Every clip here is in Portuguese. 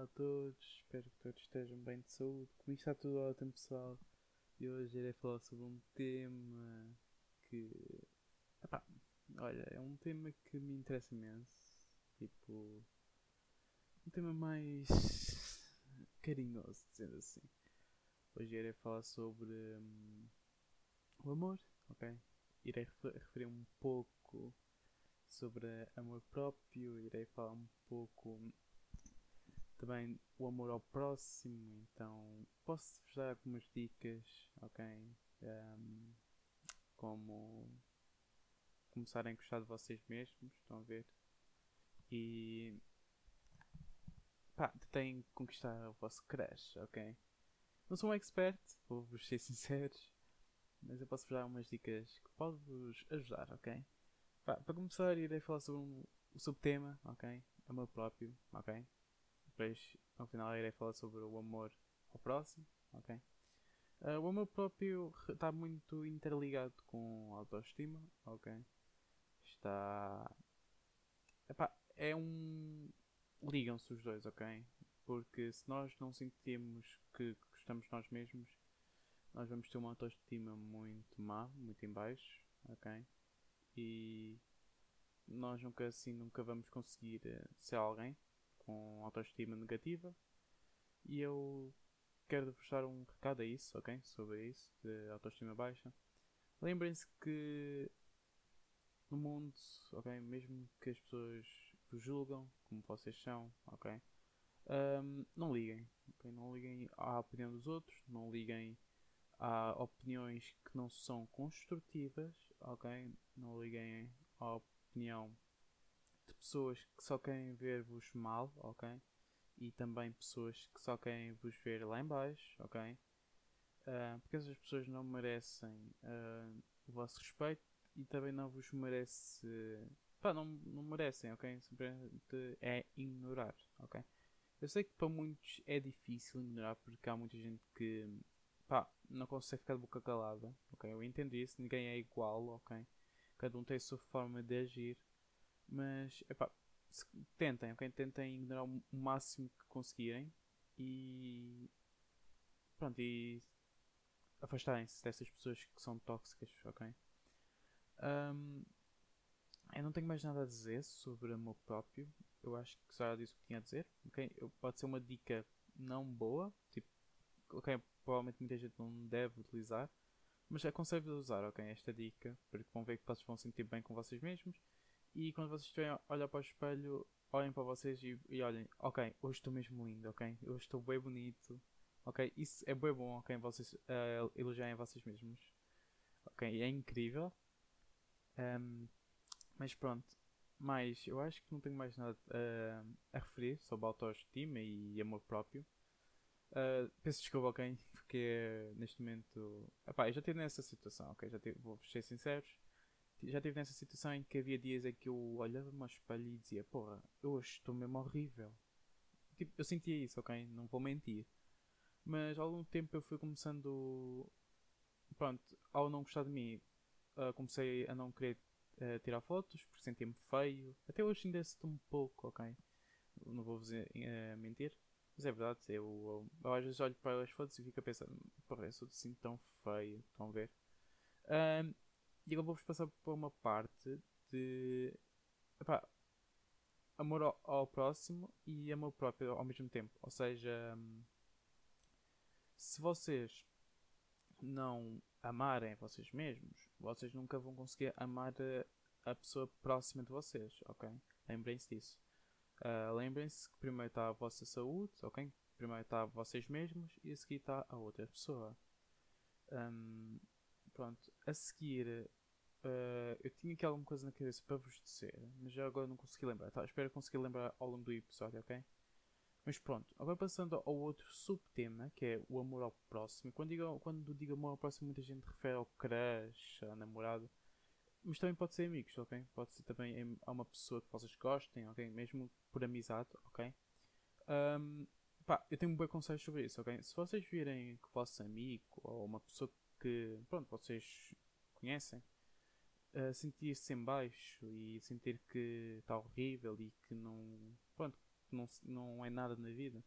Olá a todos, espero que todos estejam bem de saúde. Como está tudo ótimo, pessoal? E hoje irei falar sobre um tema que. Epá, olha, é um tema que me interessa imenso. Tipo. Um tema mais. carinhoso, dizendo assim. Hoje irei falar sobre. Hum, o amor, ok? Irei referir um pouco sobre amor próprio, irei falar um pouco também o amor ao próximo, então posso vos dar algumas dicas, ok? Um, como começarem a gostar de vocês mesmos, estão a ver? E pá, tentem conquistar o vosso crush, ok? Não sou um expert, vou-vos ser sinceros, mas eu posso vos dar umas dicas que podem vos ajudar, ok? Pá, para começar, irei falar sobre um, o subtema, ok? Amor próprio, ok? Depois, no final, irei falar sobre o amor ao próximo, ok? Uh, o amor próprio está muito interligado com autoestima, ok? Está. Epá, é um. Ligam-se os dois, ok? Porque se nós não sentimos que gostamos de nós mesmos, nós vamos ter uma autoestima muito má, muito em baixo, ok? E nós nunca assim nunca vamos conseguir eh, ser alguém com autoestima negativa. E eu quero vos dar um recado a isso, ok? Sobre isso, de autoestima baixa. Lembrem-se que no mundo, ok? Mesmo que as pessoas vos julgam como vocês são, ok? Um, não liguem, ok? Não liguem à opinião dos outros, não liguem a opiniões que não são construtivas, ok? Não liguem à opinião de pessoas que só querem ver-vos mal, ok? E também pessoas que só querem vos ver lá em baixo, ok? Uh, porque essas pessoas não merecem uh, o vosso respeito e também não vos merece. Pá, não, não merecem, ok? Simplesmente é ignorar, ok? Eu sei que para muitos é difícil ignorar porque há muita gente que pá, não consegue ficar de boca calada, ok? Eu entendo isso, ninguém é igual, ok? Cada um tem a sua forma de agir mas, epá, tentem, ok? Tentem ignorar o máximo que conseguirem e. Pronto, e. Afastarem-se dessas pessoas que são tóxicas, ok? Um, eu não tenho mais nada a dizer sobre amor próprio. Eu acho que já disse o que tinha a dizer, ok? Pode ser uma dica não boa, tipo, ok? Provavelmente muita gente não deve utilizar, mas aconselho a usar, ok? Esta dica, porque vão ver que vocês vão sentir bem com vocês mesmos e quando vocês estiverem a olhar para o espelho, olhem para vocês e, e olhem, ok, hoje estou mesmo lindo, ok? Hoje estou bem bonito, ok? Isso é bem bom, ok? Vocês uh, elogiarem vocês mesmos, ok? É incrível. Um, mas pronto, mas eu acho que não tenho mais nada uh, a referir sobre autoestima e amor próprio. Uh, peço desculpa, ok? Porque neste momento. Epá, eu já estive nessa situação, ok? Já tive, vou ser sinceros já estive nessa situação em que havia dias em que eu olhava-me ao espelho e dizia, porra, hoje estou mesmo horrível. Tipo, eu sentia isso, ok? Não vou mentir. Mas ao longo do tempo eu fui começando. Pronto, ao não gostar de mim, uh, comecei a não querer uh, tirar fotos porque sentia-me feio. Até hoje ainda sinto um pouco, ok? Não vou uh, mentir. Mas é verdade, eu, eu, eu, às vezes olho para as fotos e fico a pensar, porra, eu assim tão feio, estão a ver? E agora vou-vos passar por uma parte de epá, amor ao, ao, próximo e amor próprio ao mesmo tempo. Ou seja, se vocês não amarem vocês mesmos, vocês nunca vão conseguir amar a, a pessoa próxima de vocês, ok? Lembrem-se disso. Uh, Lembrem-se que primeiro está a vossa saúde, ok? Primeiro está vocês mesmos e a seguir está a outra pessoa. Um, pronto, a seguir Uh, eu tinha aqui alguma coisa na cabeça para vos dizer, mas já agora não consegui lembrar. Tá, espero conseguir lembrar ao longo do episódio, ok? Mas pronto, agora passando ao outro subtema, que é o amor ao próximo. Quando digo, quando digo amor ao próximo, muita gente refere ao crush, a namorado. Mas também pode ser amigos, ok? Pode ser também a uma pessoa que vocês gostem, ok? Mesmo por amizade, ok? Um, pá, eu tenho um bom conselho sobre isso, ok? Se vocês virem que o vosso amigo ou uma pessoa que, pronto, vocês conhecem, sentir-se em baixo e sentir que está horrível e que não. Pronto, não, não é nada na vida.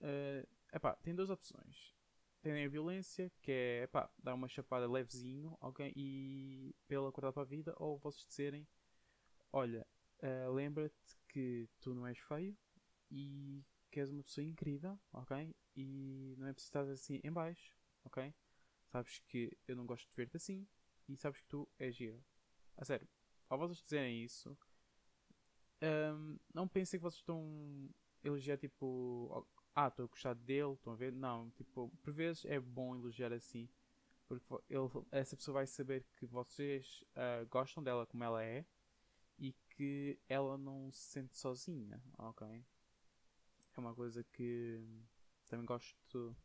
Uh, epá, tem duas opções. Tem a violência, que é epá, dar uma chapada levezinho ok e pela acordar para a vida, ou vocês dizerem: Olha, uh, lembra-te que tu não és feio e que és uma pessoa incrível, ok? E não é preciso estar assim em baixo, ok? Sabes que eu não gosto de ver-te assim e sabes que tu és giro. A sério, ao vocês dizerem isso, um, não pensem que vocês estão a elogiar tipo. Ah, estou a gostar dele, estão a ver? Não, tipo, por vezes é bom elogiar assim. Porque ele, essa pessoa vai saber que vocês uh, gostam dela como ela é e que ela não se sente sozinha, ok? É uma coisa que também gosto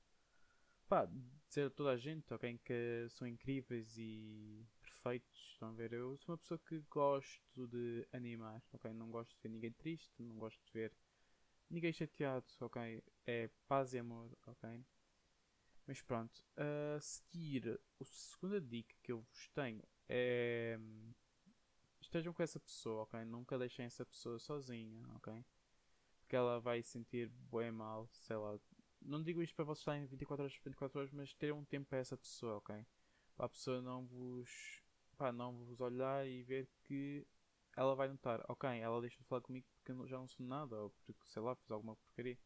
pá, dizer a toda a gente, ok? Que são incríveis e perfeitos, estão a ver? Eu sou uma pessoa que gosto de animar, ok? Não gosto de ver ninguém triste, não gosto de ver ninguém chateado, ok? É paz e amor, ok? Mas pronto, a seguir, a segunda dica que eu vos tenho é estejam com essa pessoa, ok? Nunca deixem essa pessoa sozinha, ok? Porque ela vai sentir bem mal, sei lá. Não digo isto para vocês estarem 24 horas 24 horas, mas ter um tempo para essa pessoa, ok? Para a pessoa não vos. Pá, não vos olhar e ver que ela vai notar, ok, ela deixa de falar comigo porque eu já não sou nada, ou porque, sei lá, fiz alguma porcaria.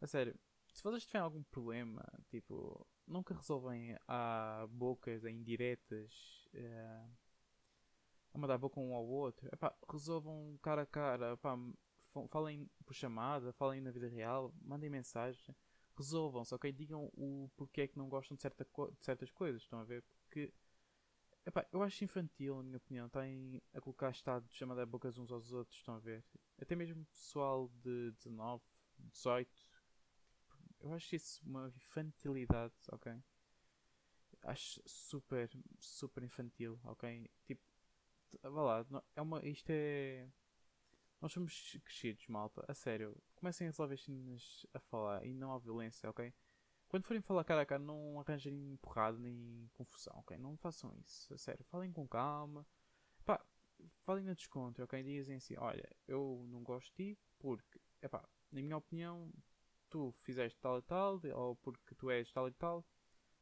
A sério, se vocês tiverem algum problema, tipo, nunca resolvem a bocas, a indiretas. Uh, a mandar boca um ao outro, epá, resolvam cara a cara, epá, falem por chamada, falem na vida real, mandem mensagem, resolvam-se, ok? Digam o porquê é que não gostam de, certa de certas coisas, estão a ver? Porque epá, eu acho infantil, na minha opinião, estarem a colocar estado de chamada bocas uns aos outros, estão a ver? Até mesmo pessoal de 19, 18, eu acho isso uma infantilidade, ok? Acho super, super infantil, ok? Tipo, vá lá, é uma, isto é. Nós somos crescidos, malta, a sério. Comecem a resolver as cenas a falar e não há violência, ok? Quando forem falar cara a cara, não arranjem porrada nem confusão, ok? Não façam isso, a sério. Falem com calma. Pá, falem na desconto, ok? Dizem assim: olha, eu não gosto de ti porque, epá, na minha opinião, tu fizeste tal e tal, ou porque tu és tal e tal.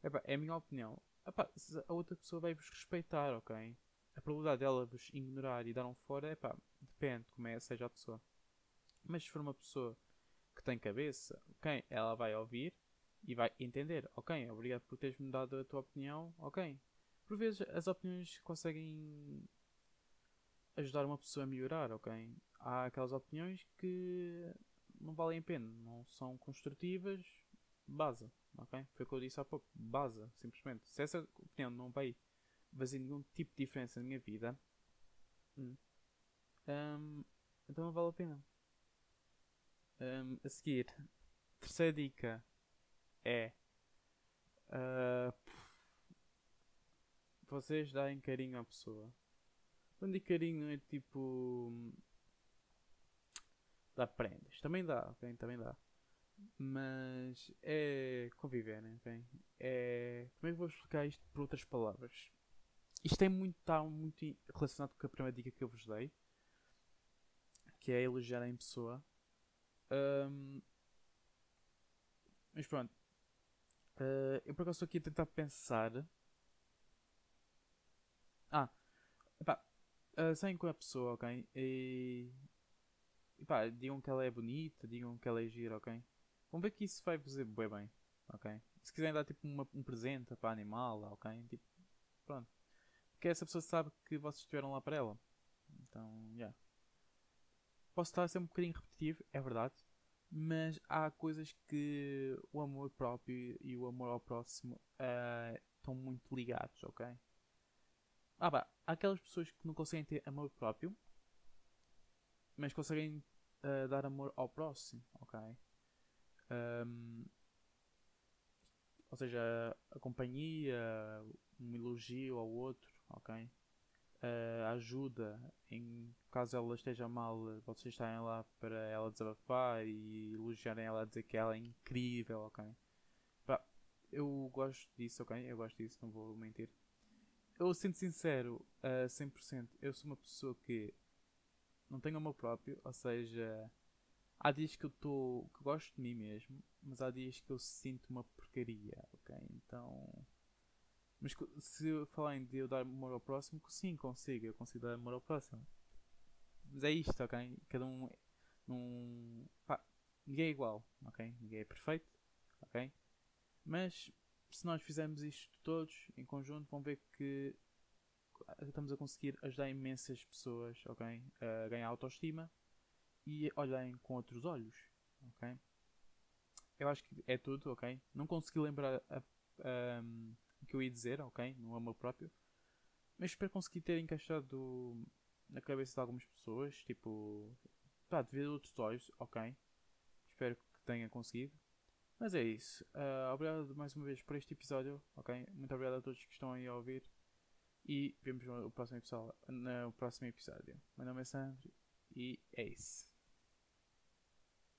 Epá, é a minha opinião. Epá, a outra pessoa vai vos respeitar, ok? a probabilidade dela vos ignorar e dar um fora, é depende como é seja a pessoa. Mas se for uma pessoa que tem cabeça, ok, ela vai ouvir e vai entender, ok, obrigado por teres-me dado a tua opinião, ok. Por vezes as opiniões conseguem ajudar uma pessoa a melhorar, ok. Há aquelas opiniões que não valem a pena, não são construtivas, base, ok? Foi o que eu disse há pouco, base, simplesmente. Se essa opinião não vai fazer nenhum tipo de diferença na minha vida, hum, um, então não vale a pena. Um, a seguir, terceira dica é uh, vocês darem carinho à pessoa. Quando digo carinho é tipo dá prendas, também dá, ok? Também dá. Mas é conviverem, ok? É. Como é que vou explicar isto por outras palavras? Isto é muito, está muito relacionado com a primeira dica que eu vos dei, que é elogiar em pessoa. Um, mas pronto, uh, eu por acaso estou aqui a tentar pensar. Ah, epá, uh, saem com a pessoa, ok? E, epá, digam que ela é bonita, digam que ela é gira, ok? Vamos ver que isso vai fazer bem bem, ok? Se quiserem dar tipo uma, um presente para animal, ok? Tipo, pronto que essa pessoa sabe que vocês estiveram lá para ela. Então. Yeah. Posso estar a ser um bocadinho repetitivo, é verdade. Mas há coisas que o amor próprio e o amor ao próximo uh, estão muito ligados, ok? Ah, bah, há aquelas pessoas que não conseguem ter amor próprio, mas conseguem uh, dar amor ao próximo, ok? Um, ou seja, a companhia, um elogio ao outro, ok? Uh, ajuda em caso ela esteja mal, vocês estarem lá para ela desabafar e elogiarem ela a dizer que ela é incrível, ok? Pá, eu gosto disso, ok? Eu gosto disso, não vou mentir. Eu sinto sincero a uh, 100%. Eu sou uma pessoa que não tenho amor próprio, ou seja, há dias que eu estou. que gosto de mim mesmo, mas há dias que eu sinto uma porcaria, ok? Então. Mas se eu falar em de eu dar amor ao próximo, sim, consigo, eu consigo dar amor ao próximo. Mas é isto, ok? Cada um. Num, pá, ninguém é igual, ok? Ninguém é perfeito, ok? Mas se nós fizermos isto todos em conjunto, vão ver que estamos a conseguir ajudar imensas pessoas, ok? A ganhar autoestima e olhem com outros olhos, ok? Eu acho que é tudo, ok? Não consegui lembrar a, a, um, que eu ia dizer, ok? No amor próprio, mas espero conseguir ter encaixado na cabeça de algumas pessoas, tipo, pá, de ver outros olhos, ok? Espero que tenha conseguido. Mas é isso. Uh, obrigado mais uma vez por este episódio, ok? Muito obrigado a todos que estão aí a ouvir. E vemos no próximo episódio. No próximo episódio. Meu nome é Sandro e é isso.